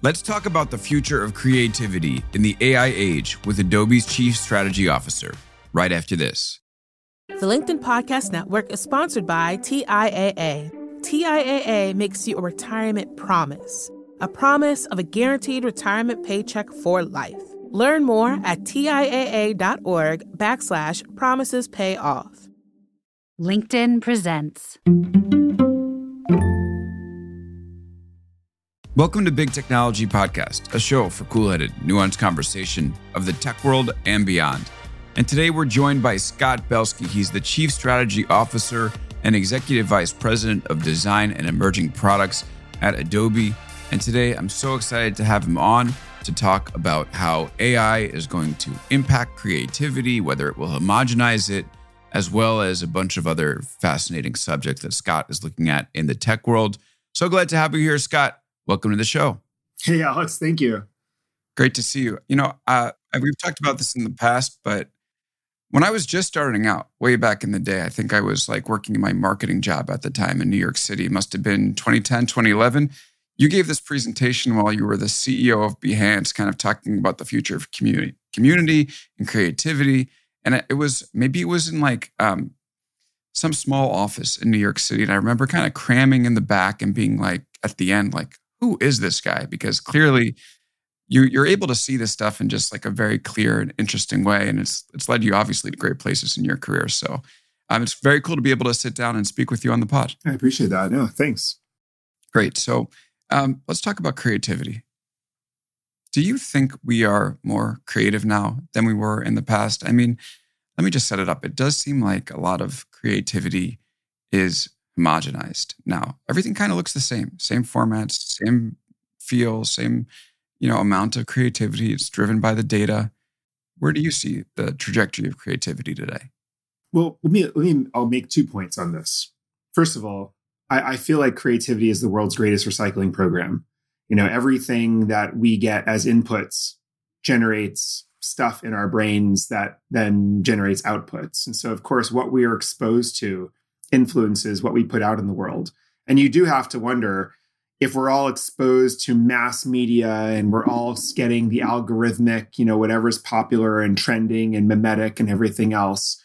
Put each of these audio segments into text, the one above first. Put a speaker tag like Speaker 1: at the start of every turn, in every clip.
Speaker 1: Let's talk about the future of creativity in the AI age with Adobe's Chief Strategy Officer right after this.
Speaker 2: The LinkedIn Podcast Network is sponsored by TIAA. TIAA makes you a retirement promise, a promise of a guaranteed retirement paycheck for life. Learn more at TIAA.org backslash promises pay off.
Speaker 3: LinkedIn presents.
Speaker 1: Welcome to Big Technology Podcast, a show for cool headed, nuanced conversation of the tech world and beyond. And today we're joined by Scott Belsky. He's the Chief Strategy Officer and Executive Vice President of Design and Emerging Products at Adobe. And today I'm so excited to have him on to talk about how AI is going to impact creativity, whether it will homogenize it, as well as a bunch of other fascinating subjects that Scott is looking at in the tech world. So glad to have you here, Scott. Welcome to the show.
Speaker 4: Hey, Alex. Thank you.
Speaker 1: Great to see you. You know, uh, we've talked about this in the past, but when I was just starting out way back in the day, I think I was like working in my marketing job at the time in New York City. It must have been 2010, 2011. You gave this presentation while you were the CEO of Behance, kind of talking about the future of community, community and creativity. And it was maybe it was in like um, some small office in New York City. And I remember kind of cramming in the back and being like, at the end, like, who is this guy? Because clearly you, you're able to see this stuff in just like a very clear and interesting way. And it's, it's led you obviously to great places in your career. So um, it's very cool to be able to sit down and speak with you on the pod.
Speaker 4: I appreciate that. No, thanks.
Speaker 1: Great. So um, let's talk about creativity. Do you think we are more creative now than we were in the past? I mean, let me just set it up. It does seem like a lot of creativity is homogenized now. Everything kind of looks the same, same formats, same feel, same you know amount of creativity. It's driven by the data. Where do you see the trajectory of creativity today?
Speaker 4: Well, let me let me. I'll make two points on this. First of all, I, I feel like creativity is the world's greatest recycling program. You know, everything that we get as inputs generates stuff in our brains that then generates outputs. And so, of course, what we are exposed to influences what we put out in the world. And you do have to wonder if we're all exposed to mass media and we're all getting the algorithmic, you know, whatever's popular and trending and mimetic and everything else,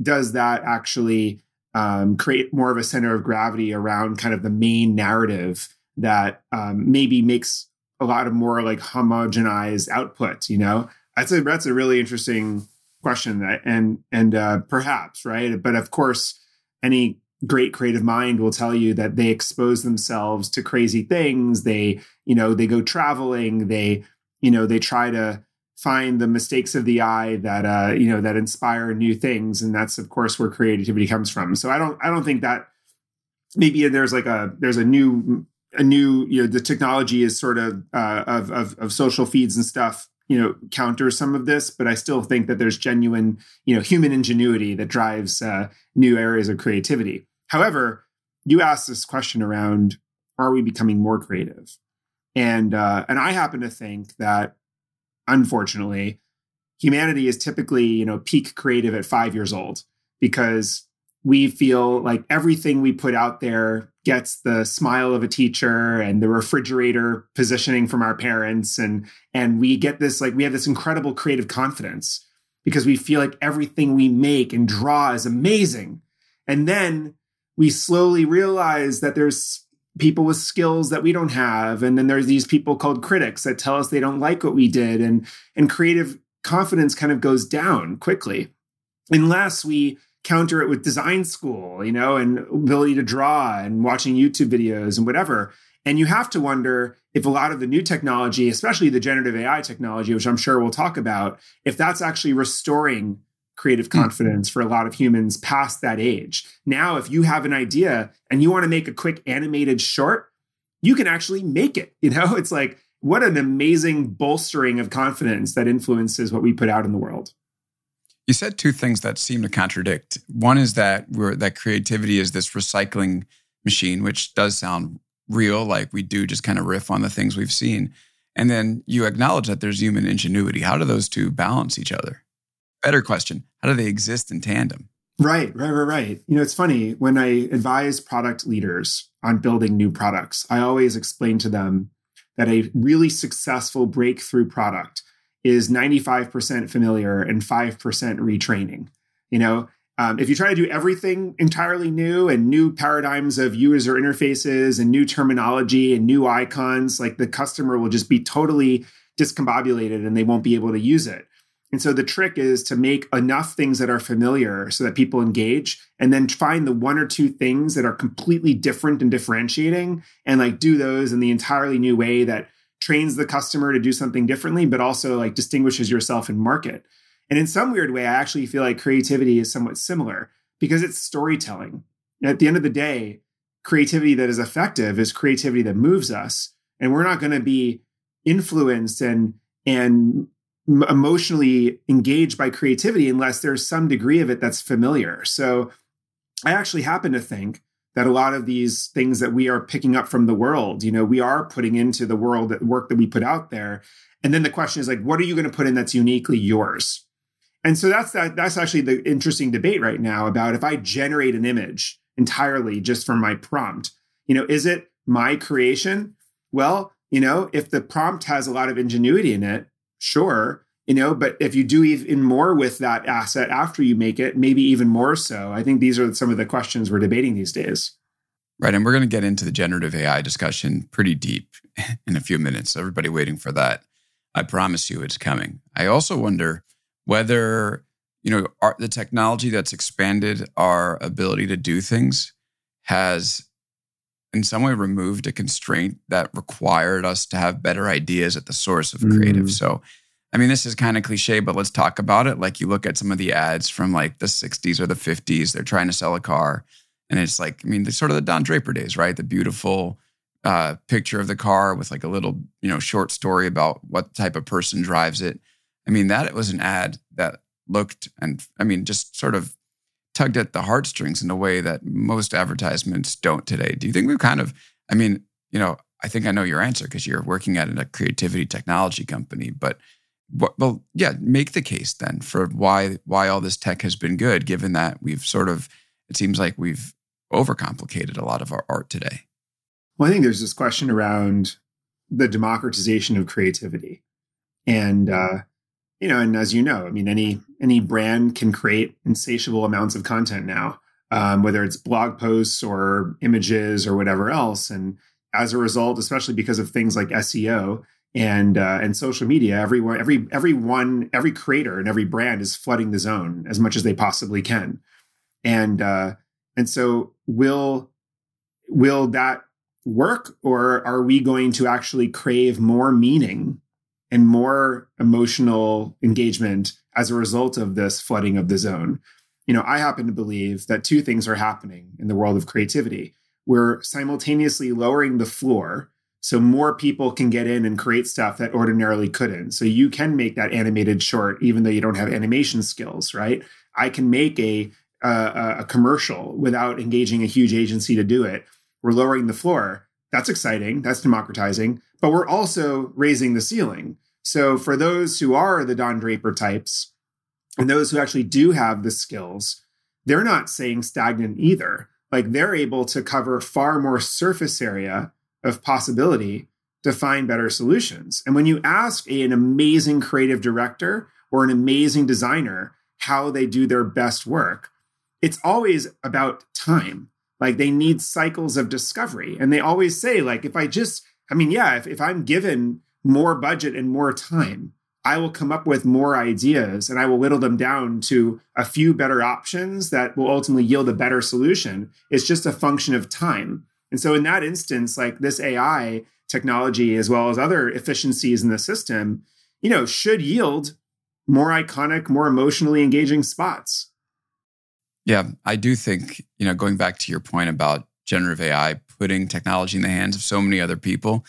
Speaker 4: does that actually um, create more of a center of gravity around kind of the main narrative that um, maybe makes a lot of more like homogenized output? You know, that's a that's a really interesting question, that, and and uh, perhaps right, but of course any great creative mind will tell you that they expose themselves to crazy things. They you know they go traveling. They you know they try to find the mistakes of the eye that uh you know that inspire new things. And that's of course where creativity comes from. So i don't i don't think that maybe there's like a there's a new a new you know the technology is sort of uh of of, of social feeds and stuff you know counter some of this but i still think that there's genuine you know human ingenuity that drives uh, new areas of creativity. However you asked this question around are we becoming more creative? And uh, and i happen to think that unfortunately humanity is typically you know peak creative at five years old because we feel like everything we put out there gets the smile of a teacher and the refrigerator positioning from our parents. And and we get this like we have this incredible creative confidence because we feel like everything we make and draw is amazing. And then we slowly realize that there's people with skills that we don't have. And then there's these people called critics that tell us they don't like what we did. And and creative confidence kind of goes down quickly. Unless we counter it with design school, you know, and ability to draw and watching YouTube videos and whatever. And you have to wonder if a lot of the new technology, especially the generative AI technology, which I'm sure we'll talk about, if that's actually restoring creative hmm. confidence for a lot of humans past that age. Now, if you have an idea and you want to make a quick animated short, you can actually make it. You know, it's like, what an amazing bolstering of confidence that influences what we put out in the world.
Speaker 1: You said two things that seem to contradict. One is that we're, that creativity is this recycling machine, which does sound real, like we do just kind of riff on the things we've seen. And then you acknowledge that there's human ingenuity. How do those two balance each other? Better question How do they exist in tandem?
Speaker 4: Right, right, right, right. You know, it's funny when I advise product leaders on building new products, I always explain to them that a really successful breakthrough product is 95% familiar and 5% retraining. You know, um, if you try to do everything entirely new and new paradigms of user interfaces and new terminology and new icons, like the customer will just be totally discombobulated and they won't be able to use it. And so the trick is to make enough things that are familiar so that people engage and then find the one or two things that are completely different and differentiating and like do those in the entirely new way that trains the customer to do something differently, but also like distinguishes yourself in market. And in some weird way, I actually feel like creativity is somewhat similar because it's storytelling. at the end of the day, creativity that is effective is creativity that moves us. And we're not going to be influenced and and emotionally engaged by creativity unless there's some degree of it that's familiar. So I actually happen to think that a lot of these things that we are picking up from the world, you know, we are putting into the world that work that we put out there. And then the question is like, what are you going to put in that's uniquely yours? And so that's that that's actually the interesting debate right now about if I generate an image entirely just from my prompt, you know, is it my creation? Well, you know, if the prompt has a lot of ingenuity in it, sure you know but if you do even more with that asset after you make it maybe even more so i think these are some of the questions we're debating these days
Speaker 1: right and we're going to get into the generative ai discussion pretty deep in a few minutes everybody waiting for that i promise you it's coming i also wonder whether you know our, the technology that's expanded our ability to do things has in some way removed a constraint that required us to have better ideas at the source of creative. Mm. So, I mean, this is kind of cliche, but let's talk about it. Like you look at some of the ads from like the 60s or the 50s, they're trying to sell a car. And it's like, I mean, sort of the Don Draper days, right? The beautiful uh, picture of the car with like a little, you know, short story about what type of person drives it. I mean, that it was an ad that looked and I mean, just sort of tugged at the heartstrings in a way that most advertisements don't today. Do you think we've kind of, I mean, you know, I think I know your answer because you're working at a creativity technology company, but well, yeah, make the case then for why why all this tech has been good, given that we've sort of it seems like we've overcomplicated a lot of our art today.
Speaker 4: Well, I think there's this question around the democratization of creativity, and uh, you know, and as you know, I mean, any any brand can create insatiable amounts of content now, um, whether it's blog posts or images or whatever else. And as a result, especially because of things like SEO and uh, and social media, everyone, every everyone, every creator and every brand is flooding the zone as much as they possibly can. And uh, and so will will that work, or are we going to actually crave more meaning and more emotional engagement as a result of this flooding of the zone. You know, I happen to believe that two things are happening in the world of creativity. We're simultaneously lowering the floor so more people can get in and create stuff that ordinarily couldn't. So you can make that animated short even though you don't have animation skills, right? I can make a a, a commercial without engaging a huge agency to do it. We're lowering the floor. That's exciting. That's democratizing. But we're also raising the ceiling. So for those who are the Don Draper types and those who actually do have the skills, they're not saying stagnant either. Like they're able to cover far more surface area of possibility to find better solutions. And when you ask a, an amazing creative director or an amazing designer how they do their best work, it's always about time. Like they need cycles of discovery. And they always say, like, if I just, I mean, yeah, if, if I'm given more budget and more time, I will come up with more ideas and I will whittle them down to a few better options that will ultimately yield a better solution. It's just a function of time. And so, in that instance, like this AI technology, as well as other efficiencies in the system, you know, should yield more iconic, more emotionally engaging spots.
Speaker 1: Yeah, I do think, you know, going back to your point about generative AI putting technology in the hands of so many other people,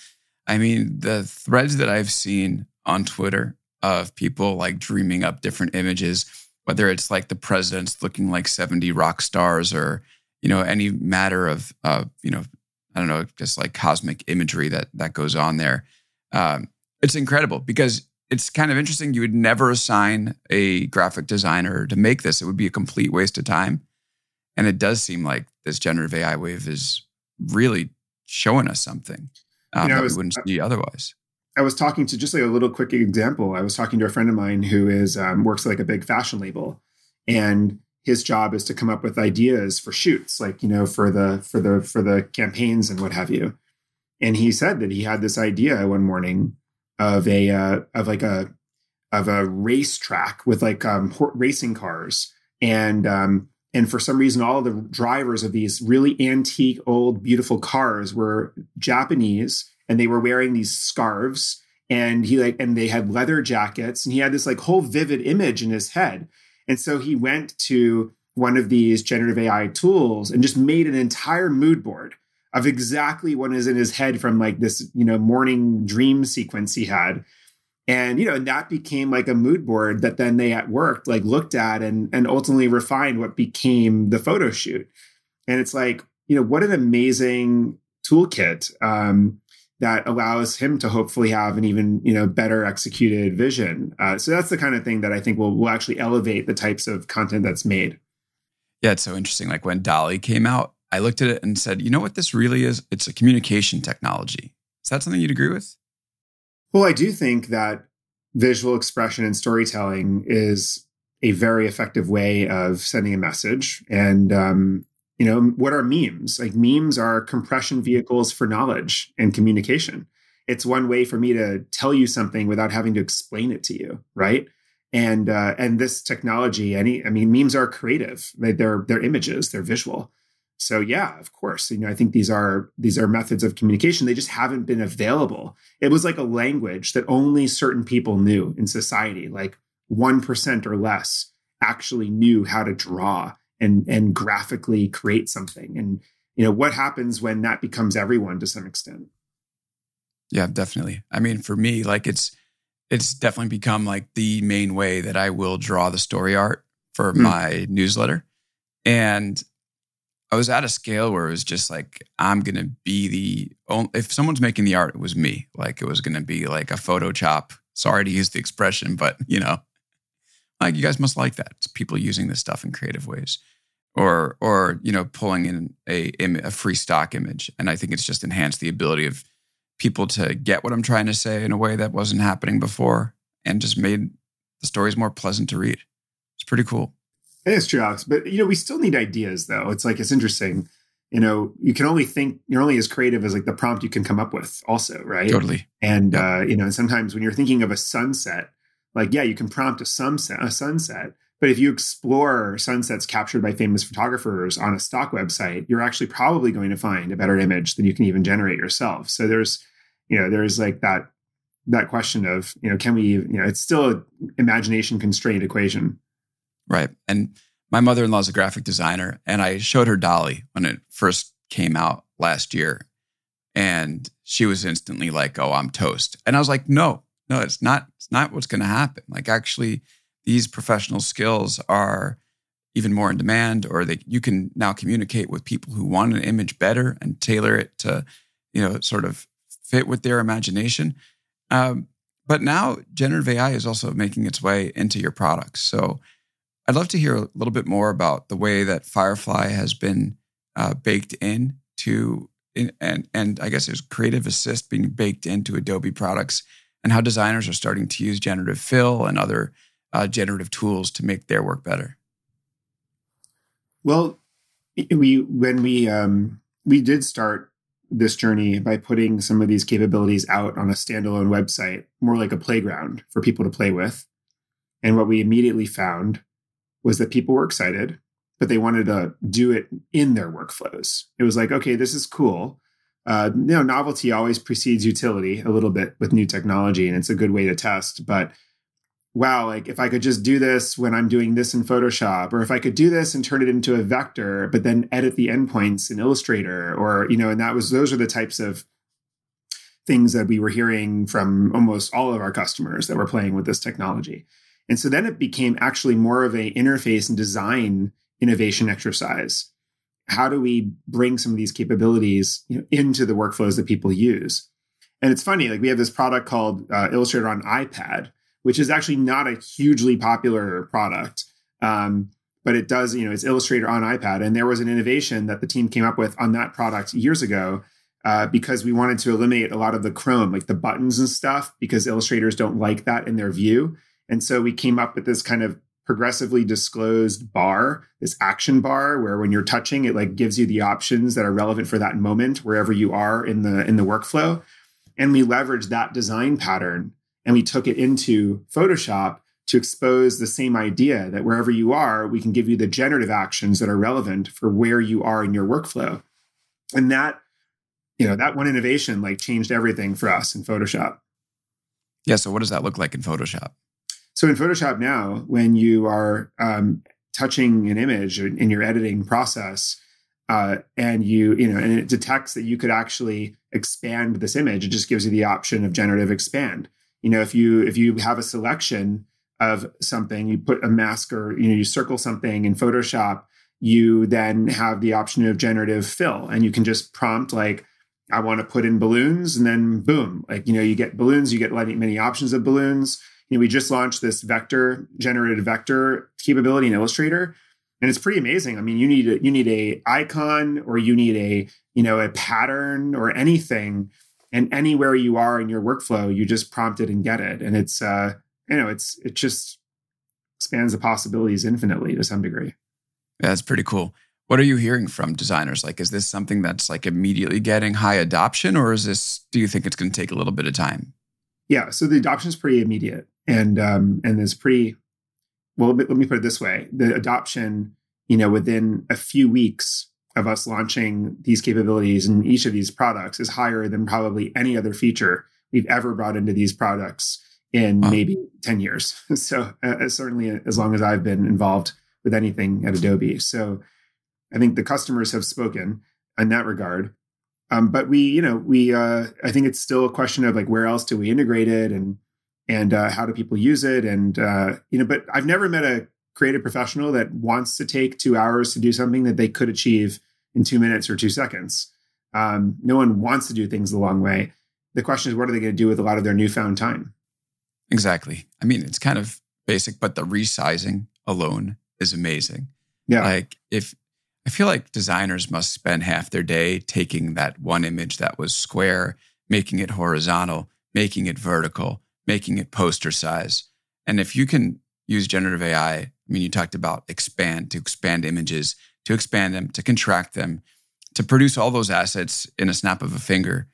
Speaker 1: I mean, the threads that I've seen on Twitter of people like dreaming up different images, whether it's like the president's looking like 70 rock stars or, you know, any matter of, uh, you know, I don't know, just like cosmic imagery that that goes on there. Um, it's incredible because it's kind of interesting. You would never assign a graphic designer to make this; it would be a complete waste of time. And it does seem like this generative AI wave is really showing us something. um, you know, that was, we wouldn't see otherwise.
Speaker 4: I was talking to just like a little quick example. I was talking to a friend of mine who is um, works like a big fashion label, and his job is to come up with ideas for shoots, like you know, for the for the for the campaigns and what have you. And he said that he had this idea one morning of a uh, of like a of a racetrack with like um, racing cars, and um, and for some reason, all the drivers of these really antique, old, beautiful cars were Japanese and they were wearing these scarves. And he like and they had leather jackets. And he had this like whole vivid image in his head and so he went to one of these generative ai tools and just made an entire mood board of exactly what is in his head from like this you know morning dream sequence he had. And you know and that became like a mood board that then they at work like looked at and and ultimately refined what became the photo shoot. And it's like you know what an amazing toolkit. Um that allows him to hopefully have an even you know better executed vision. Uh, so that's the kind of thing that I think will will actually elevate the types of content that's made.
Speaker 1: Yeah, it's so interesting. Like when DALL-E came out, I looked at it and said, you know what this really is? It's a communication technology. Is that something you'd agree with?
Speaker 4: Well, I do think that visual expression and storytelling is a very effective way of sending a message. And um, you know, what are memes? Like memes are compression vehicles for knowledge and communication. It's one way for me to tell you something without having to explain it to you, right? And uh, and this technology, any, I mean, memes are creative. They, they're they're images, they're visual. So yeah, of course, you know, I think these are these are methods of communication. They just haven't been available. It was like a language that only certain people knew in society, like one percent or less actually knew how to draw and and graphically create something. And you know what happens when that becomes everyone to some extent?
Speaker 1: Yeah definitely. I mean for me like it's it's definitely become like the main way that i will draw the story art for mm. my newsletter. And i was at a scale where it was just like i'm gonna be the only if someone's making the art it was me. Like it was gonna be like a Photoshop sorry to use the expression but you know like you guys must like that. It's people using this stuff in creative ways or or you know pulling in a a free stock image. And i think it's just enhanced the ability of people to get what i'm trying to say in a way that wasn't happening before and just made the stories more pleasant to read. It's pretty cool.
Speaker 4: It is true alex but you know we still need ideas though. It's like it's interesting. You know you can only think you're only as creative as like the prompt you can come up with also right?
Speaker 1: Totally.
Speaker 4: And uh you know sometimes when you're thinking of a sunset like yeah you can prompt a sunset a sunset but if you explore sunsets captured by famous photographers on a stock website, you're actually probably going to find a better image than you can even generate yourself. So there's, you know, there's like that that question of, you know, can we, you know, it's still an imagination constrained equation.
Speaker 1: Right. And my mother-in-law is a graphic designer and I showed her DALL-E when it first came out last year. And she was instantly like, "Oh, I'm toast." And I was like, "No, no, it's not. It's not what's going to happen. Like, actually, these professional skills are even more in demand or that you can now communicate with people who want an image better and tailor it to you know sort of fit with their imagination. Um, but now generative ai is also making its way into your products. So i'd love to hear a little bit more about the way that firefly has been uh, baked in to in, and and i guess there's creative assist being baked into adobe products and how designers are starting to use generative fill and other uh, generative tools to make their work better?
Speaker 4: Well, we when we um, we did start this journey by putting some of these capabilities out on a standalone website, more like a playground for people to play with. And what we immediately found was that people were excited, but they wanted to do it in their workflows. It was like, okay, this is cool. Uh, you know, novelty always precedes utility a little bit with new technology, and it's a good way to test. But wow, like if I could just do this when I'm doing this in Photoshop, or if I could do this and turn it into a vector, but then edit the endpoints in Illustrator, or, you know, and that was, those are the types of things that we were hearing from almost all of our customers that were playing with this technology. And so then it became actually more of a interface and design innovation exercise. How do we bring some of these capabilities you know, into the workflows that people use? And it's funny, like we have this product called uh, Illustrator on iPad, which is actually not a hugely popular product. Um, but it does, you know, it's Illustrator on iPad. And there was an innovation that the team came up with on that product years ago uh, because we wanted to eliminate a lot of the chrome, like the buttons and stuff, because illustrators don't like that in their view. And so we came up with this kind of progressively disclosed bar, this action bar, where when you're touching, it like gives you the options that are relevant for that moment wherever you are in the in the workflow. And we leveraged that design pattern and we took it into Photoshop to expose the same idea that wherever you are, we can give you the generative actions that are relevant for where you are in your workflow. And that, you know, that one innovation like changed everything for us in Photoshop.
Speaker 1: Yeah. So what does that look like in Photoshop?
Speaker 4: So in Photoshop now, when you are um, touching an image in your editing process, uh, and you you know, and it detects that you could actually expand this image, it just gives you the option of generative expand. You know, if you if you have a selection of something, you put a mask or you know you circle something in Photoshop, you then have the option of generative fill, and you can just prompt like I want to put in balloons, and then boom, like you know you get balloons, you get many many options of balloons you know, we just launched this vector generated vector capability in Illustrator, and it's pretty amazing. I mean, you need a, you need a icon or you need a you know a pattern or anything, and anywhere you are in your workflow, you just prompt it and get it, and it's uh, you know it's it just expands the possibilities infinitely to some degree.
Speaker 1: That's pretty cool. What are you hearing from designers? Like, is this something that's like immediately getting high adoption, or is this? Do you think it's going to take a little bit of time?
Speaker 4: Yeah, so the adoption is pretty immediate and um, and it's pretty well. Let me put it this way: the adoption, you know, within a few weeks of us launching these capabilities in each of these products is higher than probably any other feature we've ever brought into these products in wow. maybe 10 years. So uh, certainly as long as I've been involved with anything at Adobe. So I think the customers have spoken in that regard. Um, but we, you know, we, uh, I think it's still a question of like, where else do we integrate it? And and uh, how do people use it and uh, you know but i've never met a creative professional that wants to take two hours to do something that they could achieve in two minutes or two seconds. Um, no one wants to do things the long way. The question is what are they going to do with a lot of their newfound time?
Speaker 1: Exactly. I mean it's kind of basic but the resizing alone is amazing. Yeah. Like if i feel like designers must spend half their day taking that one image that was square making it horizontal making it vertical making it poster size. And if you can use generative AI, I mean, you talked about expand to expand images, to expand them, to contract them, to produce all those assets in a snap of a finger,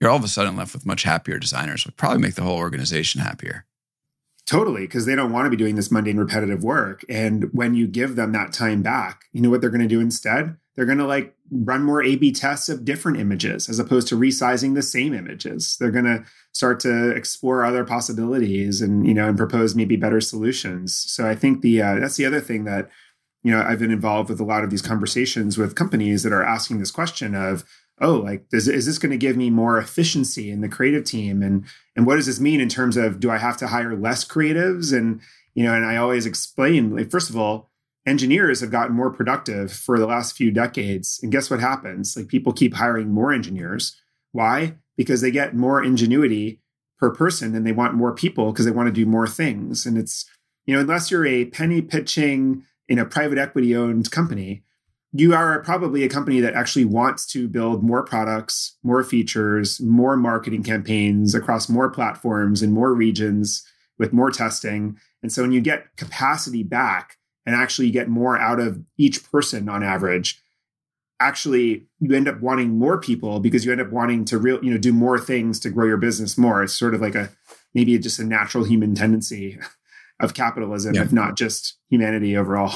Speaker 1: you're all of a sudden left with much happier designers, would probably make the whole organization happier.
Speaker 4: Totally, because they don't want to be doing this mundane, repetitive work. And when you give them that time back, you know what they're going to do instead? They're going to like run more A B tests of different images as opposed to resizing the same images. They're going to start to explore other possibilities and, you know, and propose maybe better solutions. So I think the, uh, that's the other thing that, you know, I've been involved with a lot of these conversations with companies that are asking this question of, oh like is, is this going to give me more efficiency in the creative team and and what does this mean in terms of do i have to hire less creatives and you know and i always explain like first of all engineers have gotten more productive for the last few decades. And guess what happens? Like people keep hiring more engineers. Why? Because they get more ingenuity per person and they want more people because they want to do more things. And it's you know unless you're a penny pitching in a private equity owned company you are probably a company that actually wants to build more products, more features, more marketing campaigns across more platforms in more regions with more testing. And so when you get capacity back and actually get more out of each person on average, actually you end up wanting more people because you end up wanting to real, you know, do more things to grow your business more. It's sort of like a maybe just a natural human tendency of capitalism, yeah. if not just humanity overall.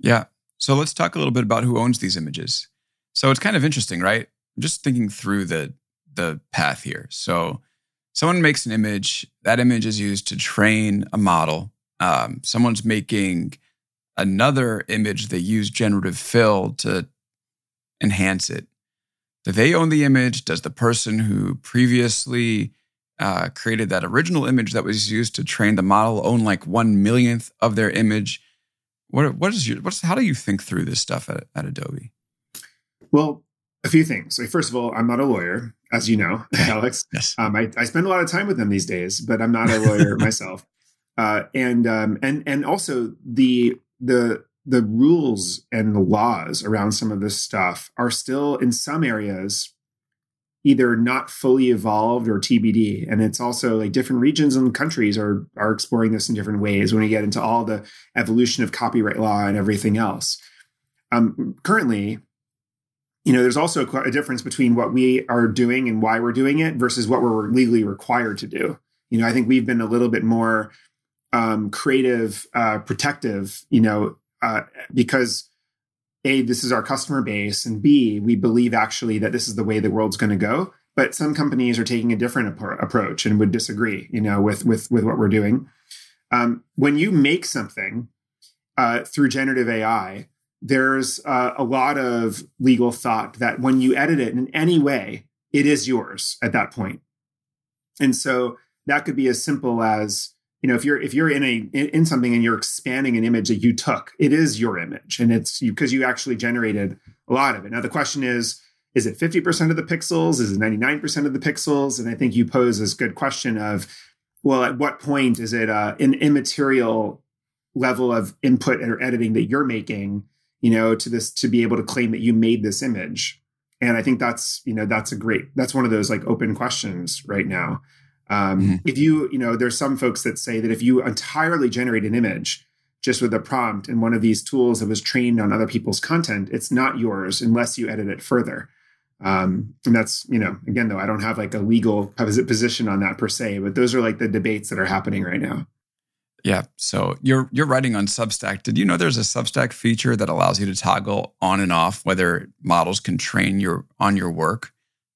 Speaker 1: Yeah. So let's talk a little bit about who owns these images. So it's kind of interesting, right? I'm just thinking through the the path here. So someone makes an image. That image is used to train a model. Um, someone's making another image. They use generative fill to enhance it. Do they own the image? Does the person who previously uh, created that original image that was used to train the model own like one millionth of their image? What what is your what's how do you think through this stuff at, at Adobe?
Speaker 4: Well, a few things. Like first of all, I'm not a lawyer, as you know, Alex. yes. Um, I, I spend a lot of time with them these days, but I'm not a lawyer myself. Uh, and um, and and also the the the rules and the laws around some of this stuff are still in some areas either not fully evolved or TBD. And it's also like different regions and countries are are exploring this in different ways when you get into all the evolution of copyright law and everything else. Um, currently, you know, there's also a difference between what we are doing and why we're doing it versus what we're legally required to do. You know, I think we've been a little bit more um, creative, uh, protective, you know, uh, because a this is our customer base and b we believe actually that this is the way the world's going to go but some companies are taking a different ap- approach and would disagree you know with with with what we're doing um, when you make something uh, through generative ai there's uh, a lot of legal thought that when you edit it in any way it is yours at that point. point and so that could be as simple as you know if you're if you're in a in something and you're expanding an image that you took it is your image and it's because you, you actually generated a lot of it. Now the question is is it 50% of the pixels? Is it 99% of the pixels? And i think you pose this good question of well at what point is it uh, an immaterial level of input or editing that you're making you know to this to be able to claim that you made this image? And i think that's you know that's a great that's one of those like open questions right now um, mm-hmm. If you, you know, there's some folks that say that if you entirely generate an image just with a prompt in one of these tools that was trained on other people's content, it's not yours unless you edit it further. Um, and that's, you know, again, though, I don't have like a legal position on that per se, but those are like the debates that are happening right now.
Speaker 1: Yeah. So you're you're writing on Substack. Did you know there's a Substack feature that allows you to toggle on and off whether models can train your on your work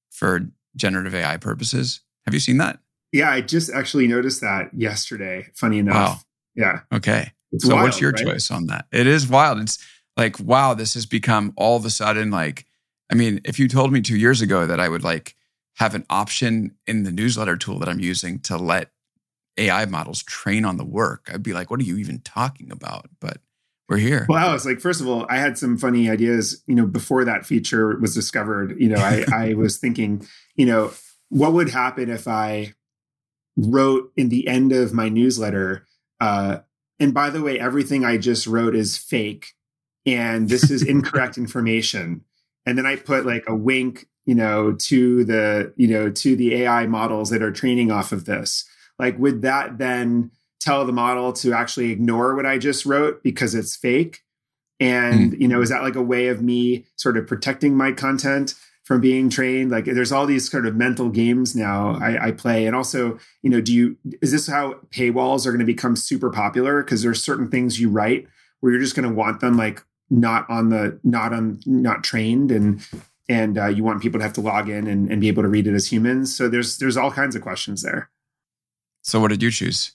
Speaker 1: for generative AI purposes? Have you seen that?
Speaker 4: Yeah, I just actually noticed that yesterday. Funny enough. Wow. Yeah.
Speaker 1: Okay. It's so wild, what's your right? choice on that? It is wild. It's like, wow, this has become all of a sudden like, I mean, if you told me two years ago that I would like have an option in the newsletter tool that I'm using to let AI models train on the work, I'd be like, what are you even talking about? But we're here.
Speaker 4: Well, I was like, first of all, I had some funny ideas, you know, before that feature was discovered. You know, I, I was thinking, you know, what would happen if I wrote in the end of my newsletter, uh, and by the way, everything I just wrote is fake and this is incorrect information. And then I put like a wink, you know, to the, you know, to the AI models that are training off of this. Like, would that then tell the model to actually ignore what I just wrote because it's fake? And, mm. you know, is that like a way of me sort of protecting my content? From being trained. Like there's all these sort of mental games now I, I, play. And also you know do you is this how paywalls are going to become super popular? Because there's certain things you write where you're just going to want them like not on the not on not trained and and uh, you want people to have to log in and, and be able to read it as humans. So there's there's all kinds of questions there.
Speaker 1: So what did you choose?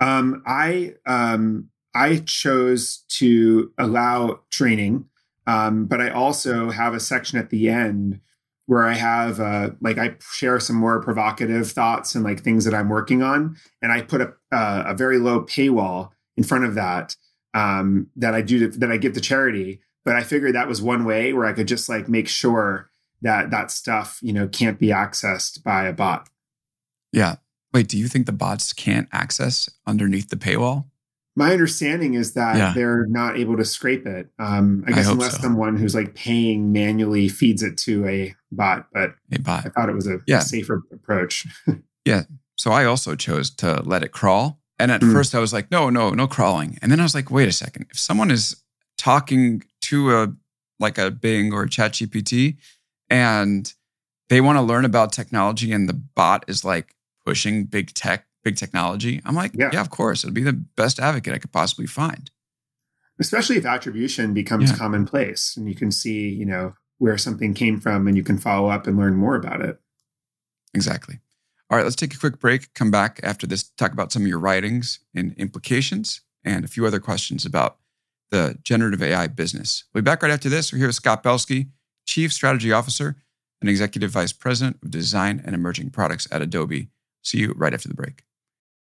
Speaker 4: Um i um i chose to allow training um, but I also have a section at the end where I have uh, like I share some more provocative thoughts and like things that I'm working on, and I put a, a very low paywall in front of that um, that I do to, that I give to charity. But I figured that was one way where I could just like make sure that that stuff you know can't be accessed by a bot.
Speaker 1: Yeah. Wait, do you think the bots can't access underneath the paywall?
Speaker 4: My understanding is that yeah. they're not able to scrape it. Um, I guess I unless so. someone who's like paying manually feeds it to a bot, but
Speaker 1: a bot.
Speaker 4: I thought it was a, yeah. safer approach.
Speaker 1: yeah. So I also chose to let it crawl. And at mm. first I was like, no, no, no crawling. And then I was like, wait a second. If someone is talking to a like a Bing or a Chat GPT and they want to learn about technology and the bot is like pushing big tech big technology. I'm like, yeah, yeah of course, it'll be the best advocate I could possibly find.
Speaker 4: Especially if attribution becomes yeah. commonplace and you can see, you know, where something came from and you can follow up and learn more about it.
Speaker 1: Exactly. All right, let's take a quick break. Come back after this, talk about some of your writings and implications and a few other questions about the generative AI business. We'll be back right after this. We're here with Scott Belsky, Chief Strategy Officer and Executive Vice President of Design and Emerging Products at Adobe. See you right after the break.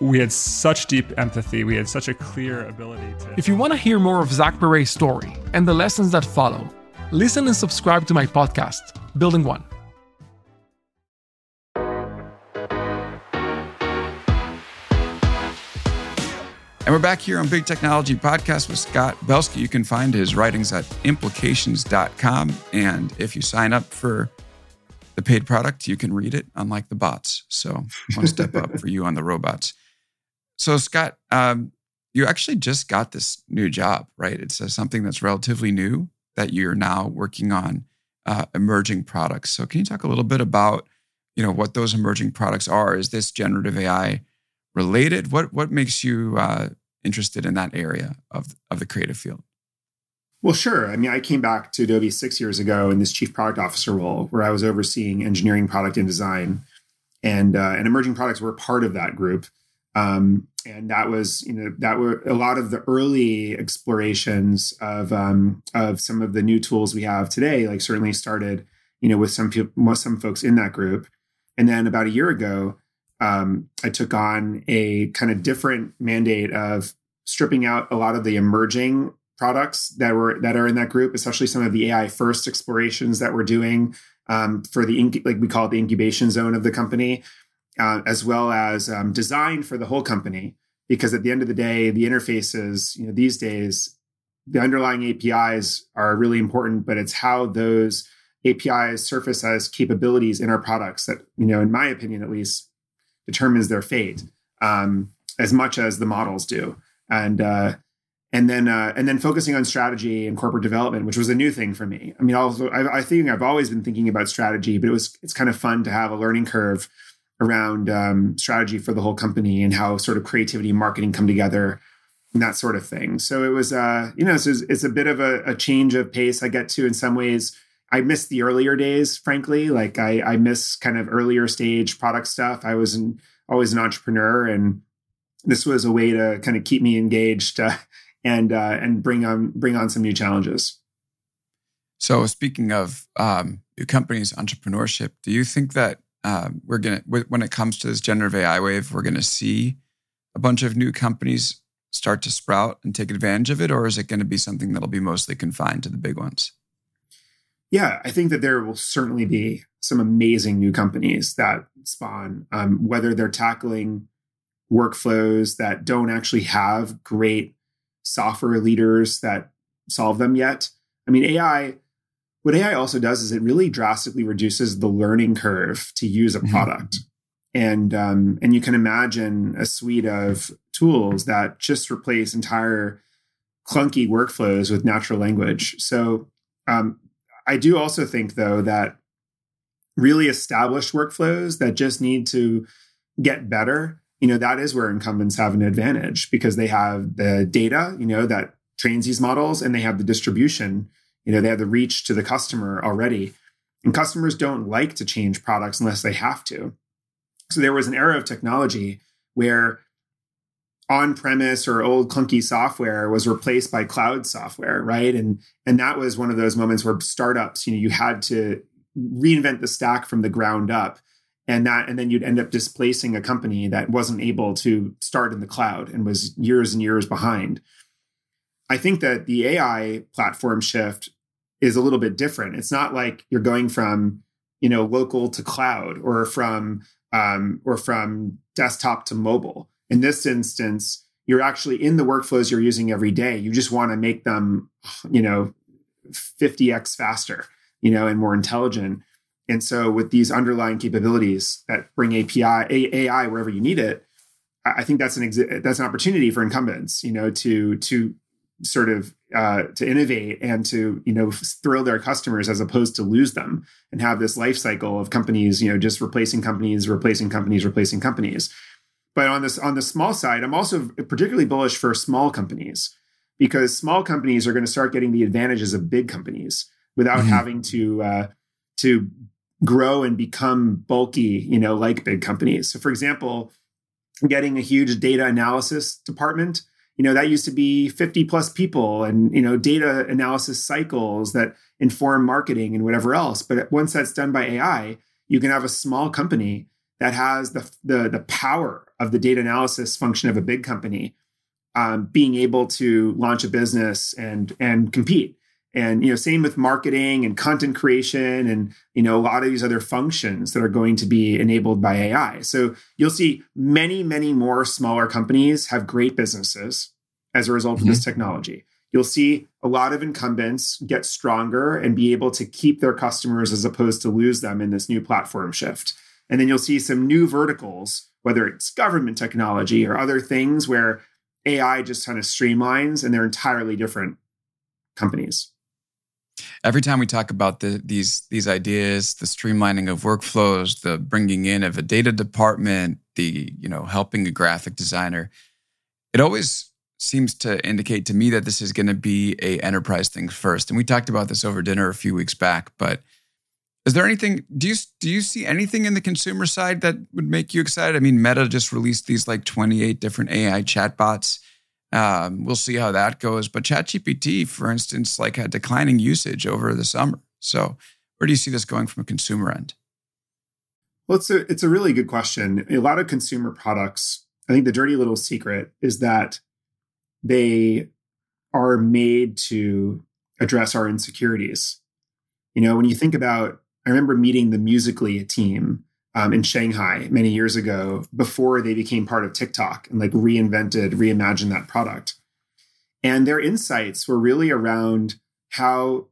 Speaker 5: we had such deep empathy. We had such a clear ability to.
Speaker 6: If you want to hear more of Zach Perret's story and the lessons that follow, listen and subscribe to my podcast, Building One.
Speaker 1: And we're back here on Big Technology Podcast with Scott Belsky. You can find his writings at implications.com. And if you sign up for the paid product, you can read it, unlike the bots. So one step up for you on the robots. So, Scott, um, you actually just got this new job, right? It's uh, something that's relatively new that you're now working on uh, emerging products. So, can you talk a little bit about, you know, what those emerging products are? Is this generative AI related? What what makes you uh, interested in that area of of the creative field?
Speaker 4: Well, sure. I mean, I came back to Adobe six years ago in this chief product officer role, where I was overseeing engineering, product, and design, and uh, and emerging products were part of that group. Um, and that was, you know, that were a lot of the early explorations of um, of some of the new tools we have today. Like certainly started, you know, with some people, some folks in that group. And then about a year ago, um, I took on a kind of different mandate of stripping out a lot of the emerging products that were that are in that group, especially some of the AI first explorations that we're doing um, for the like we call it the incubation zone of the company uh, as well as um, design for the whole company. Because at the end of the day, the interfaces, you know, these days, the underlying APIs are really important, but it's how those APIs surface as capabilities in our products that, you know, in my opinion at least, determines their fate um, as much as the models do. And uh, and then uh, and then focusing on strategy and corporate development, which was a new thing for me. I mean, also I, I think I've always been thinking about strategy, but it was it's kind of fun to have a learning curve around um, strategy for the whole company and how sort of creativity and marketing come together and that sort of thing. So it was, uh, you know, it's, it's a bit of a, a, change of pace. I get to in some ways. I miss the earlier days, frankly. Like I, I miss kind of earlier stage product stuff. I was an, always an entrepreneur, and this was a way to kind of keep me engaged uh, and uh, and bring on bring on some new challenges.
Speaker 1: So speaking of um, new companies, entrepreneurship, do you think that um, we're gonna when it comes to this generative AI wave, we're gonna see a bunch of new companies start to sprout and take advantage of it, or is it going to be something that'll be mostly confined to the big ones?
Speaker 4: Yeah, I think that there will certainly be some amazing new companies that spawn, um, whether they're tackling workflows that don't actually have great software leaders that solve them yet. I mean, AI what AI also does is it really drastically reduces the learning curve to use a mm-hmm. product. Mm-hmm. And um, and you can imagine a suite of tools that just replace entire clunky workflows with natural language. So um, I do also think though that really established workflows that just need to get better, you know, that is where incumbents have an advantage because they have the data, you know, that trains these models and they have the distribution you know, they have the reach to the customer already. And customers don't like to change products unless they have to. So there was an era of technology where on-premise or old clunky software was replaced by cloud software, right? And and that was one of those moments where startups, you know, you had to reinvent the stack from the ground up. And that and then you'd end up displacing a company that wasn't able to start in the cloud and was years and years behind. I think that the AI platform shift is a little bit different. It's not like you're going from, you know, local to cloud or from um, or from desktop to mobile. In this instance, you're actually in the workflows you're using every day. You just want to make them, you know, 50x faster, you know, and more intelligent. And so with these underlying capabilities that bring API AI wherever you need it, I think that's an exi- that's an opportunity for incumbents, you know, to to sort of uh, to innovate and to you know thrill their customers as opposed to lose them and have this life cycle of companies, you know, just replacing companies, replacing companies, replacing companies. But on this on the small side, I'm also particularly bullish for small companies because small companies are going to start getting the advantages of big companies without mm-hmm. having to uh, to grow and become bulky, you know, like big companies. So, for example, getting a huge data analysis department, you know, that used to be 50 plus people and, you know, data analysis cycles that inform marketing and whatever else. But once that's done by AI, you can have a small company that has the, the, the power of the data analysis function of a big company um, being able to launch a business and and compete and you know same with marketing and content creation and you know a lot of these other functions that are going to be enabled by ai so you'll see many many more smaller companies have great businesses as a result mm-hmm. of this mm-hmm. technology you'll see a lot of incumbents get stronger and be able to keep their customers as opposed to lose them in this new platform shift and then you'll see some new verticals whether it's government technology or other things where AI just kind of streamlines and they're entirely different companies.
Speaker 1: Every time we talk about the, these these ideas, the streamlining of workflows, the bringing in of a data department, the you know helping a graphic designer, it always seems to indicate to me that this is going to be a enterprise thing first. And we talked about this over dinner a few weeks back, but is there anything? Do you do you see anything in the consumer side that would make you excited? I mean, Meta just released these like 28 different AI chatbots. Um, we'll see how that goes. But ChatGPT, for instance, like had declining usage over the summer. So, where do you see this going from a consumer end?
Speaker 4: Well, it's a it's a really good question. A lot of consumer products, I think the dirty little secret is that they are made to address our insecurities. You know, when you think about I remember meeting the Musical.ly team um, in Shanghai many years ago before they became part of TikTok and like reinvented, reimagined that product. And their insights were really around how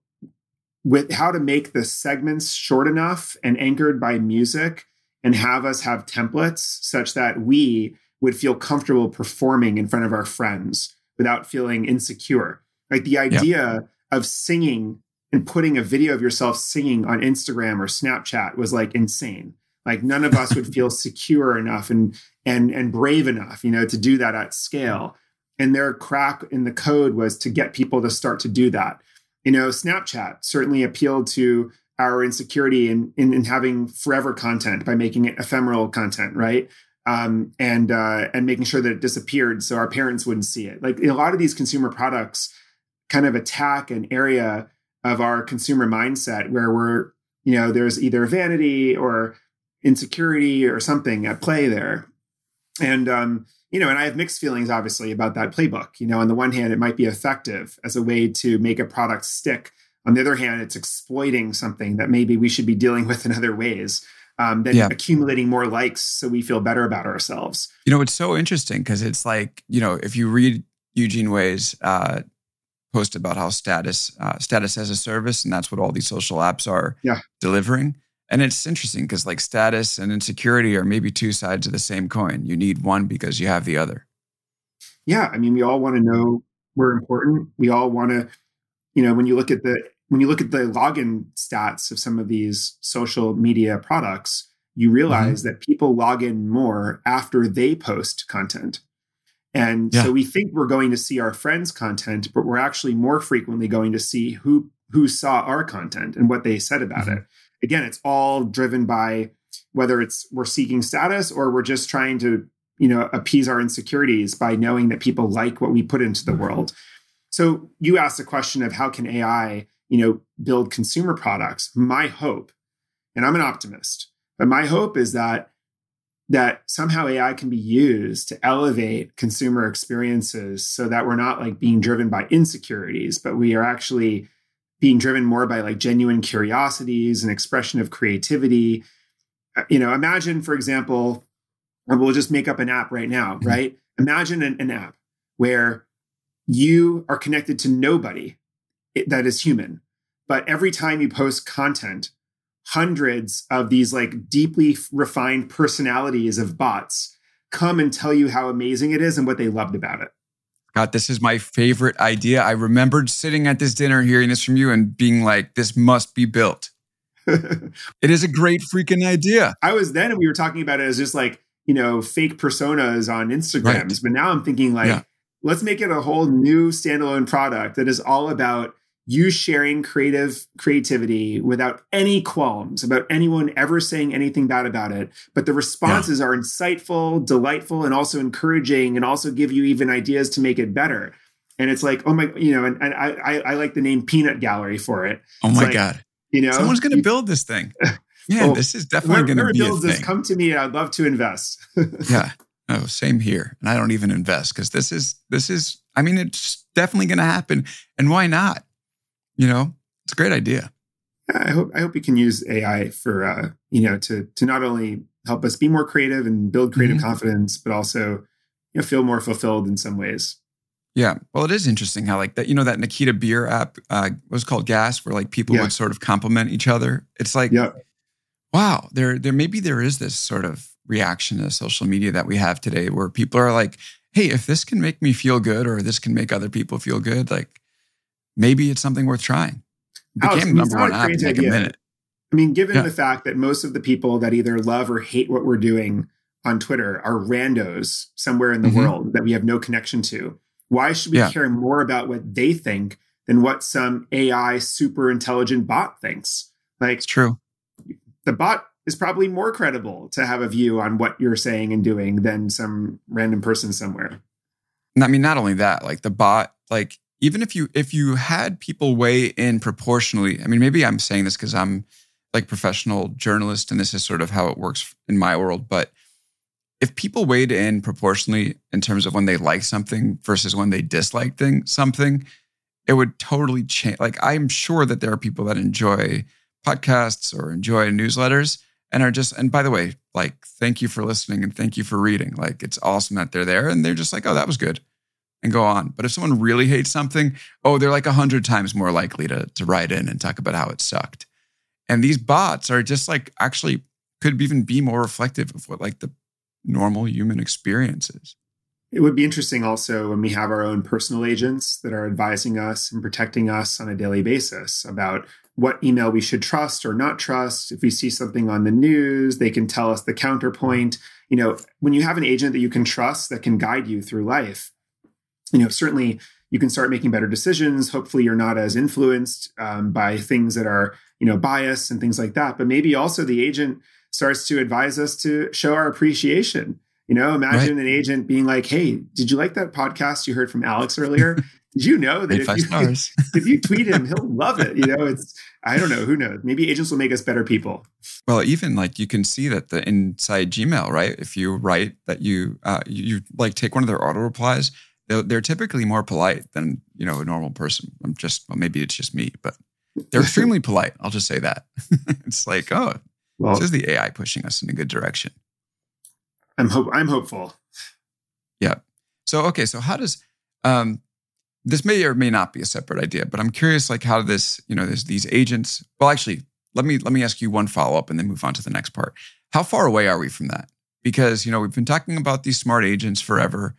Speaker 4: with how to make the segments short enough and anchored by music and have us have templates such that we would feel comfortable performing in front of our friends without feeling insecure. Like the idea of singing and putting a video of yourself singing on Instagram or Snapchat was like insane. Like none of us would feel secure enough and and and brave enough, you know, to do that at scale. And their crack in the code was to get people to start to do that. You know, Snapchat certainly appealed to our insecurity in, in, in having forever content by making it ephemeral content, right? Um, and uh, and making sure that it disappeared so our parents wouldn't see it. Like a lot of these consumer products kind of attack an area of our consumer mindset where we're, you know, there's either vanity or insecurity or something at play there. And, um, you know, and I have mixed feelings, obviously, about that playbook. You know, on the one hand, it might be effective as a way to make a product stick. On the other hand, it's exploiting something that maybe we should be dealing with in other ways. Um, than yeah. accumulating more likes so we feel better about ourselves.
Speaker 1: You know, it's so interesting because it's like, you know, if you read Eugene Wei's uh, post about how status uh, status as a service, and that's what all these social apps are
Speaker 4: yeah.
Speaker 1: delivering. And it's interesting because like status and insecurity are maybe two sides of the same coin. You need one because you have the other.
Speaker 4: Yeah, I mean, we all want to know we're important. We all want to, you know, when you look at the when you look at the login stats of some of these social media products, you realize mm-hmm. that people log in more after they post content. And yeah. so we think we're going to see our friends' content, but we're actually more frequently going to see who who saw our content and what they said about mm-hmm. it. Again, it's all driven by whether it's we're seeking status or we're just trying to, you know, appease our insecurities by knowing that people like what we put into the mm-hmm. world. So you asked the question of how can AI, you know, build consumer products? My hope, and I'm an optimist, but my hope is that that somehow AI can be used to elevate consumer experiences so that we're not like being driven by insecurities, but we are actually being driven more by like genuine curiosities and expression of creativity. Uh, you know, imagine, for example, we'll just make up an app right now, mm-hmm. right? Imagine an, an app where you are connected to nobody that is human. But every time you post content, hundreds of these like deeply refined personalities of bots come and tell you how amazing it is and what they loved about it.
Speaker 1: God, this is my favorite idea. I remembered sitting at this dinner hearing this from you and being like, this must be built. it is a great freaking idea.
Speaker 4: I was then, and we were talking about it as just like, you know, fake personas on Instagrams. Right. But now I'm thinking like, yeah. let's make it a whole new standalone product that is all about you sharing creative creativity without any qualms about anyone ever saying anything bad about it. But the responses yeah. are insightful, delightful, and also encouraging, and also give you even ideas to make it better. And it's like, oh my, you know, and, and I, I, I like the name Peanut Gallery for it.
Speaker 1: Oh
Speaker 4: it's
Speaker 1: my
Speaker 4: like,
Speaker 1: god! You know, someone's going to build this thing. Yeah, oh, this is definitely going to be builds a thing. This,
Speaker 4: come to me. I'd love to invest.
Speaker 1: yeah. Oh, same here. And I don't even invest because this is this is. I mean, it's definitely going to happen. And why not? You know, it's a great idea.
Speaker 4: Yeah, I hope I hope we can use AI for uh, you know to to not only help us be more creative and build creative mm-hmm. confidence, but also you know feel more fulfilled in some ways.
Speaker 1: Yeah, well, it is interesting how like that you know that Nikita Bier app uh, was called Gas, where like people yeah. would sort of compliment each other. It's like, yeah. wow, there there maybe there is this sort of reaction to social media that we have today, where people are like, hey, if this can make me feel good, or this can make other people feel good, like maybe it's something worth trying. It became Alex, number one app in like a minute.
Speaker 4: I mean, given yeah. the fact that most of the people that either love or hate what we're doing on Twitter are randos somewhere in the mm-hmm. world that we have no connection to, why should we yeah. care more about what they think than what some AI super intelligent bot thinks? Like,
Speaker 1: it's true.
Speaker 4: The bot is probably more credible to have a view on what you're saying and doing than some random person somewhere.
Speaker 1: I mean, not only that, like the bot, like even if you if you had people weigh in proportionally i mean maybe i'm saying this because i'm like professional journalist and this is sort of how it works in my world but if people weighed in proportionally in terms of when they like something versus when they dislike thing, something it would totally change like i'm sure that there are people that enjoy podcasts or enjoy newsletters and are just and by the way like thank you for listening and thank you for reading. Like it's awesome that they're there and they're just like oh that was good and go on. But if someone really hates something, oh, they're like a hundred times more likely to, to write in and talk about how it sucked. And these bots are just like actually could even be more reflective of what like the normal human experience is.
Speaker 4: It would be interesting also when we have our own personal agents that are advising us and protecting us on a daily basis about what email we should trust or not trust. If we see something on the news, they can tell us the counterpoint. You know, when you have an agent that you can trust that can guide you through life, you know, certainly you can start making better decisions. Hopefully, you're not as influenced um, by things that are, you know, bias and things like that. But maybe also the agent starts to advise us to show our appreciation. You know, imagine right. an agent being like, "Hey, did you like that podcast you heard from Alex earlier? did you know that if you, if you tweet him, he'll love it? You know, it's I don't know, who knows? Maybe agents will make us better people.
Speaker 1: Well, even like you can see that the inside Gmail, right? If you write that you uh, you like take one of their auto replies, they're, they're typically more polite than you know a normal person. I'm just well, maybe it's just me, but they're extremely polite. I'll just say that. it's like, oh, well, this is the AI pushing us in a good direction.
Speaker 4: I'm hope I'm hopeful.
Speaker 1: Yeah. So okay, so how does um, this may or may not be a separate idea, but I'm curious, like how this, you know, there's these agents. Well, actually, let me let me ask you one follow up and then move on to the next part. How far away are we from that? Because you know we've been talking about these smart agents forever.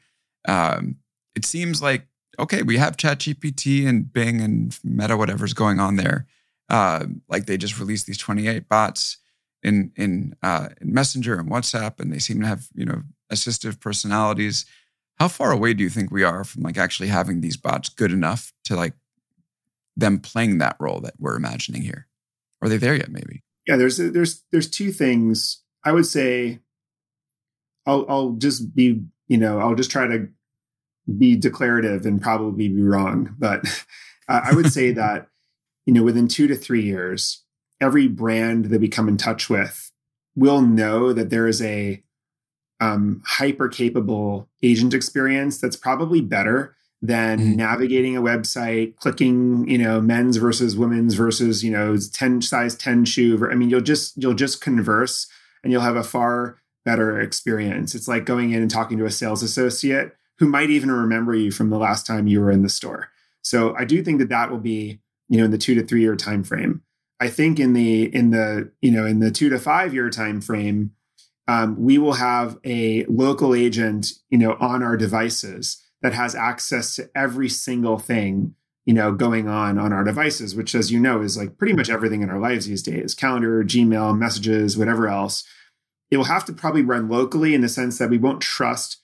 Speaker 1: Um, it seems like okay, we have ChatGPT and Bing and Meta, whatever's going on there. Uh, like they just released these 28 bots in in, uh, in Messenger and WhatsApp, and they seem to have you know assistive personalities. How far away do you think we are from like actually having these bots good enough to like them playing that role that we're imagining here? Are they there yet? Maybe.
Speaker 4: Yeah, there's there's there's two things I would say. I'll I'll just be you know I'll just try to be declarative and probably be wrong, but I would say that you know within two to three years, every brand that we come in touch with will know that there is a um, hyper capable agent experience that's probably better than mm-hmm. navigating a website, clicking, you know, men's versus women's versus, you know, 10 size 10 shoe. I mean, you'll just, you'll just converse and you'll have a far better experience. It's like going in and talking to a sales associate who might even remember you from the last time you were in the store. So I do think that that will be, you know, in the two to three year time frame. I think in the in the you know in the two to five year time frame, um, we will have a local agent, you know, on our devices that has access to every single thing you know going on on our devices which as you know is like pretty much everything in our lives these days calendar gmail messages whatever else it will have to probably run locally in the sense that we won't trust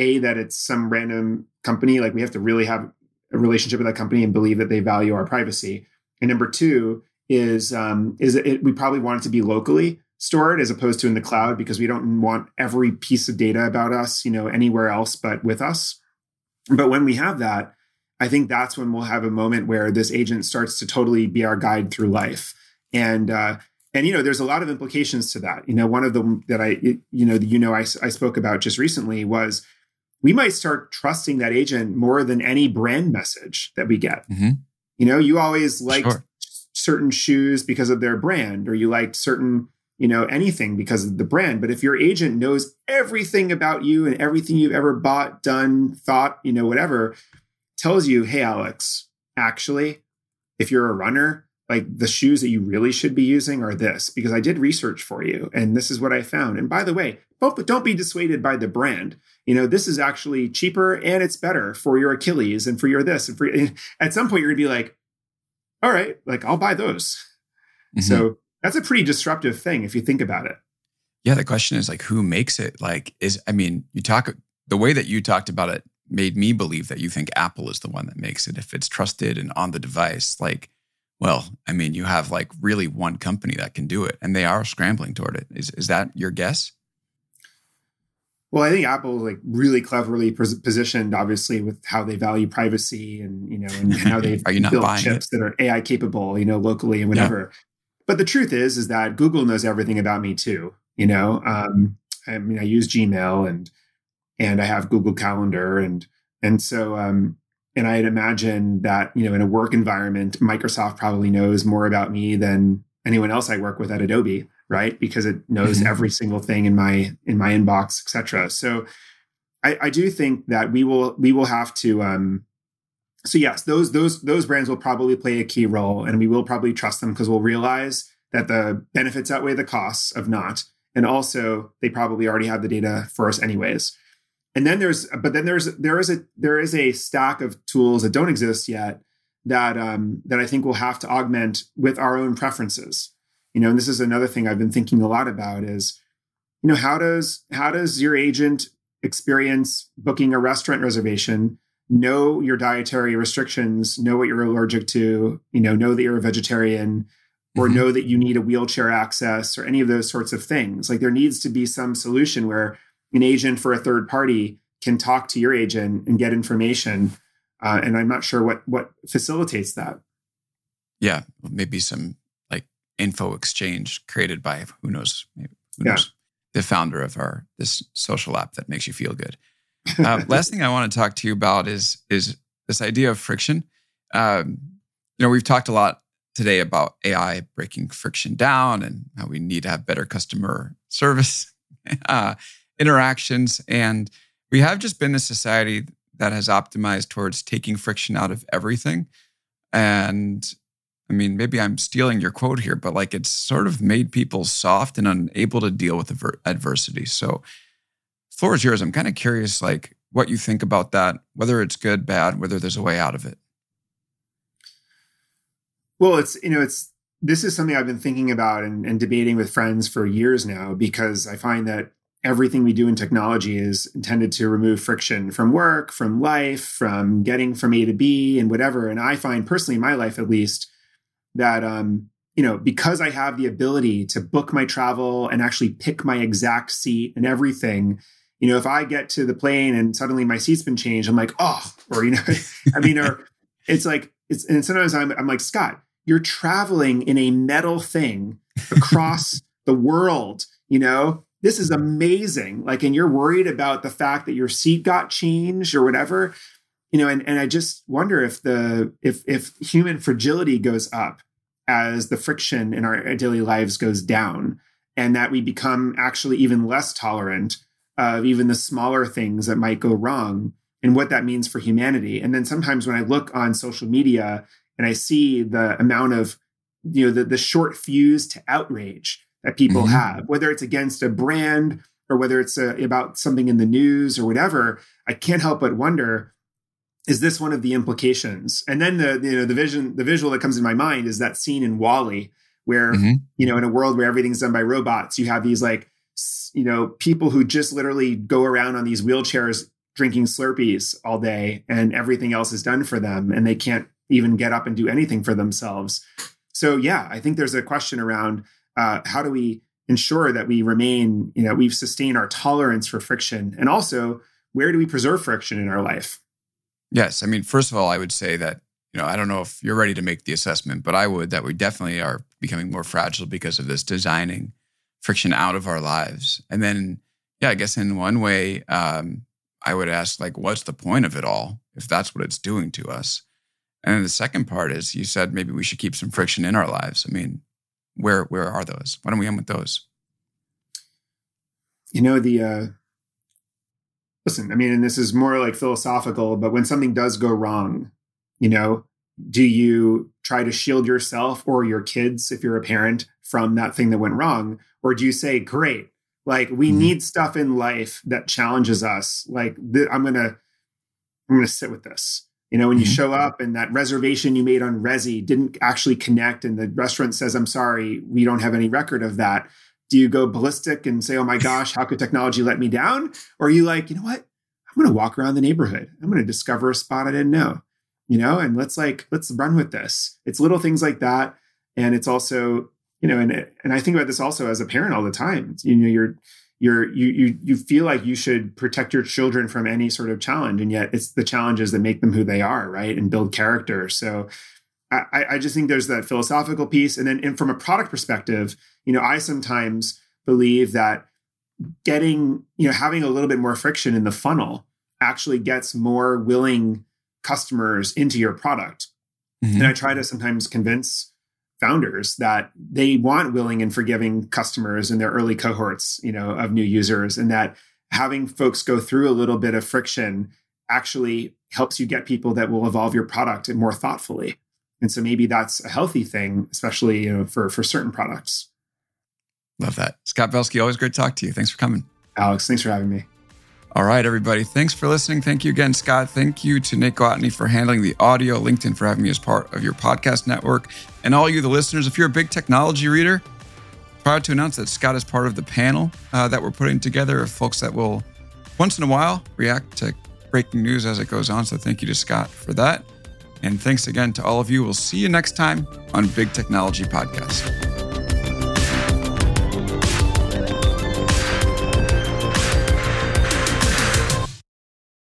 Speaker 4: a that it's some random company like we have to really have a relationship with that company and believe that they value our privacy and number two is um, is it, we probably want it to be locally stored as opposed to in the cloud because we don't want every piece of data about us you know anywhere else but with us but when we have that I think that's when we'll have a moment where this agent starts to totally be our guide through life. And uh, and you know, there's a lot of implications to that. You know, one of them that I you know you know I, I spoke about just recently was we might start trusting that agent more than any brand message that we get. Mm-hmm. You know, you always liked sure. certain shoes because of their brand, or you liked certain you know anything because of the brand but if your agent knows everything about you and everything you've ever bought done thought you know whatever tells you, hey, Alex, actually, if you're a runner, like the shoes that you really should be using are this because I did research for you and this is what I found. And by the way, don't, don't be dissuaded by the brand. You know, this is actually cheaper and it's better for your Achilles and for your this and for at some point you're gonna be like, all right, like I'll buy those. Mm-hmm. So that's a pretty disruptive thing if you think about it.
Speaker 1: Yeah, the question is like who makes it? Like is I mean, you talk the way that you talked about it made me believe that you think Apple is the one that makes it if it's trusted and on the device. Like, well, I mean, you have like really one company that can do it, and they are scrambling toward it. Is is that your guess?
Speaker 4: Well, I think Apple is like really cleverly positioned, obviously, with how they value privacy and you know, and how they've built chips it? that are AI capable, you know, locally and whatever. Yeah. But the truth is, is that Google knows everything about me too. You know, um, I mean, I use Gmail and and I have Google Calendar and and so um, and I'd imagine that you know in a work environment, Microsoft probably knows more about me than anyone else I work with at Adobe, right? Because it knows mm-hmm. every single thing in my in my inbox, etc. So I, I, do think that we will we will have to. Um, so yes, those those those brands will probably play a key role, and we will probably trust them because we'll realize that the benefits outweigh the costs of not, and also they probably already have the data for us anyways and then there's but then there's there is a there is a stack of tools that don't exist yet that um, that I think we'll have to augment with our own preferences. You know, and this is another thing I've been thinking a lot about is, you know, how does how does your agent experience booking a restaurant reservation, know your dietary restrictions, know what you're allergic to, you know, know that you're a vegetarian, or mm-hmm. know that you need a wheelchair access or any of those sorts of things. Like there needs to be some solution where an agent for a third party can talk to your agent and get information. Uh, and I'm not sure what what facilitates that.
Speaker 1: Yeah, maybe some info exchange created by who knows, maybe, who yeah. knows the founder of our this social app that makes you feel good. Uh, last thing I want to talk to you about is is this idea of friction. Um, you know, we've talked a lot today about AI breaking friction down and how we need to have better customer service. Uh, interactions. And we have just been a society that has optimized towards taking friction out of everything. And I mean, maybe I'm stealing your quote here, but like it's sort of made people soft and unable to deal with adversity. So, floor is yours. I'm kind of curious, like what you think about that, whether it's good, bad, whether there's a way out of it.
Speaker 4: Well, it's you know, it's this is something I've been thinking about and, and debating with friends for years now because I find that everything we do in technology is intended to remove friction from work, from life, from getting from A to B and whatever. And I find personally in my life, at least, that, um, you know, because I have the ability to book my travel and actually pick my exact seat and everything, you know, if I get to the plane and suddenly my seat's been changed, I'm like, oh, or, you know, I mean, or it's like, it's, and sometimes I'm, I'm like, Scott, you're traveling in a metal thing across the world, you know, this is amazing. Like, and you're worried about the fact that your seat got changed or whatever, you know, and, and I just wonder if the, if, if human fragility goes up as the friction in our daily lives goes down and that we become actually even less tolerant of even the smaller things that might go wrong and what that means for humanity. And then sometimes when I look on social media and I see the amount of, you know, the, the short fuse to outrage that people mm-hmm. have, whether it's against a brand or whether it's a, uh, about something in the news or whatever, I can't help but wonder is this one of the implications? And then the you know the vision the visual that comes in my mind is that scene in WALL-E where mm-hmm. you know in a world where everything's done by robots, you have these like you know people who just literally go around on these wheelchairs drinking Slurpees all day and everything else is done for them and they can't even get up and do anything for themselves. So yeah, I think there's a question around uh, how do we ensure that we remain, you know, we've sustained our tolerance for friction and also where do we preserve friction in our life?
Speaker 1: Yes. I mean, first of all, I would say that, you know, I don't know if you're ready to make the assessment, but I would that we definitely are becoming more fragile because of this designing friction out of our lives. And then, yeah, I guess in one way, um, I would ask, like, what's the point of it all if that's what it's doing to us? And then the second part is you said maybe we should keep some friction in our lives. I mean, where where are those? Why don't we end with those?
Speaker 4: You know, the uh listen, I mean, and this is more like philosophical, but when something does go wrong, you know, do you try to shield yourself or your kids, if you're a parent, from that thing that went wrong? Or do you say, great, like we mm-hmm. need stuff in life that challenges us. Like th- I'm gonna, I'm gonna sit with this. You know, when mm-hmm. you show up and that reservation you made on Resy didn't actually connect, and the restaurant says, "I'm sorry, we don't have any record of that." Do you go ballistic and say, oh my gosh, how could technology let me down? Or are you like, you know what? I'm going to walk around the neighborhood. I'm going to discover a spot I didn't know, you know, and let's like, let's run with this. It's little things like that. And it's also, you know, and, and I think about this also as a parent all the time. You know, you're, you're, you, you, you feel like you should protect your children from any sort of challenge. And yet it's the challenges that make them who they are, right? And build character. So I, I just think there's that philosophical piece. And then and from a product perspective, you know, I sometimes believe that getting, you know, having a little bit more friction in the funnel actually gets more willing customers into your product. Mm-hmm. And I try to sometimes convince founders that they want willing and forgiving customers in their early cohorts, you know, of new users and that having folks go through a little bit of friction actually helps you get people that will evolve your product more thoughtfully. And so maybe that's a healthy thing, especially you know for for certain products.
Speaker 1: Love that, Scott Belsky. Always great to talk to you. Thanks for coming,
Speaker 4: Alex. Thanks for having me.
Speaker 1: All right, everybody. Thanks for listening. Thank you again, Scott. Thank you to Nick Watney for handling the audio, LinkedIn for having me as part of your podcast network, and all you, the listeners. If you're a big technology reader, proud to announce that Scott is part of the panel uh, that we're putting together of folks that will once in a while react to breaking news as it goes on. So thank you to Scott for that. And thanks again to all of you. We'll see you next time on Big Technology Podcast.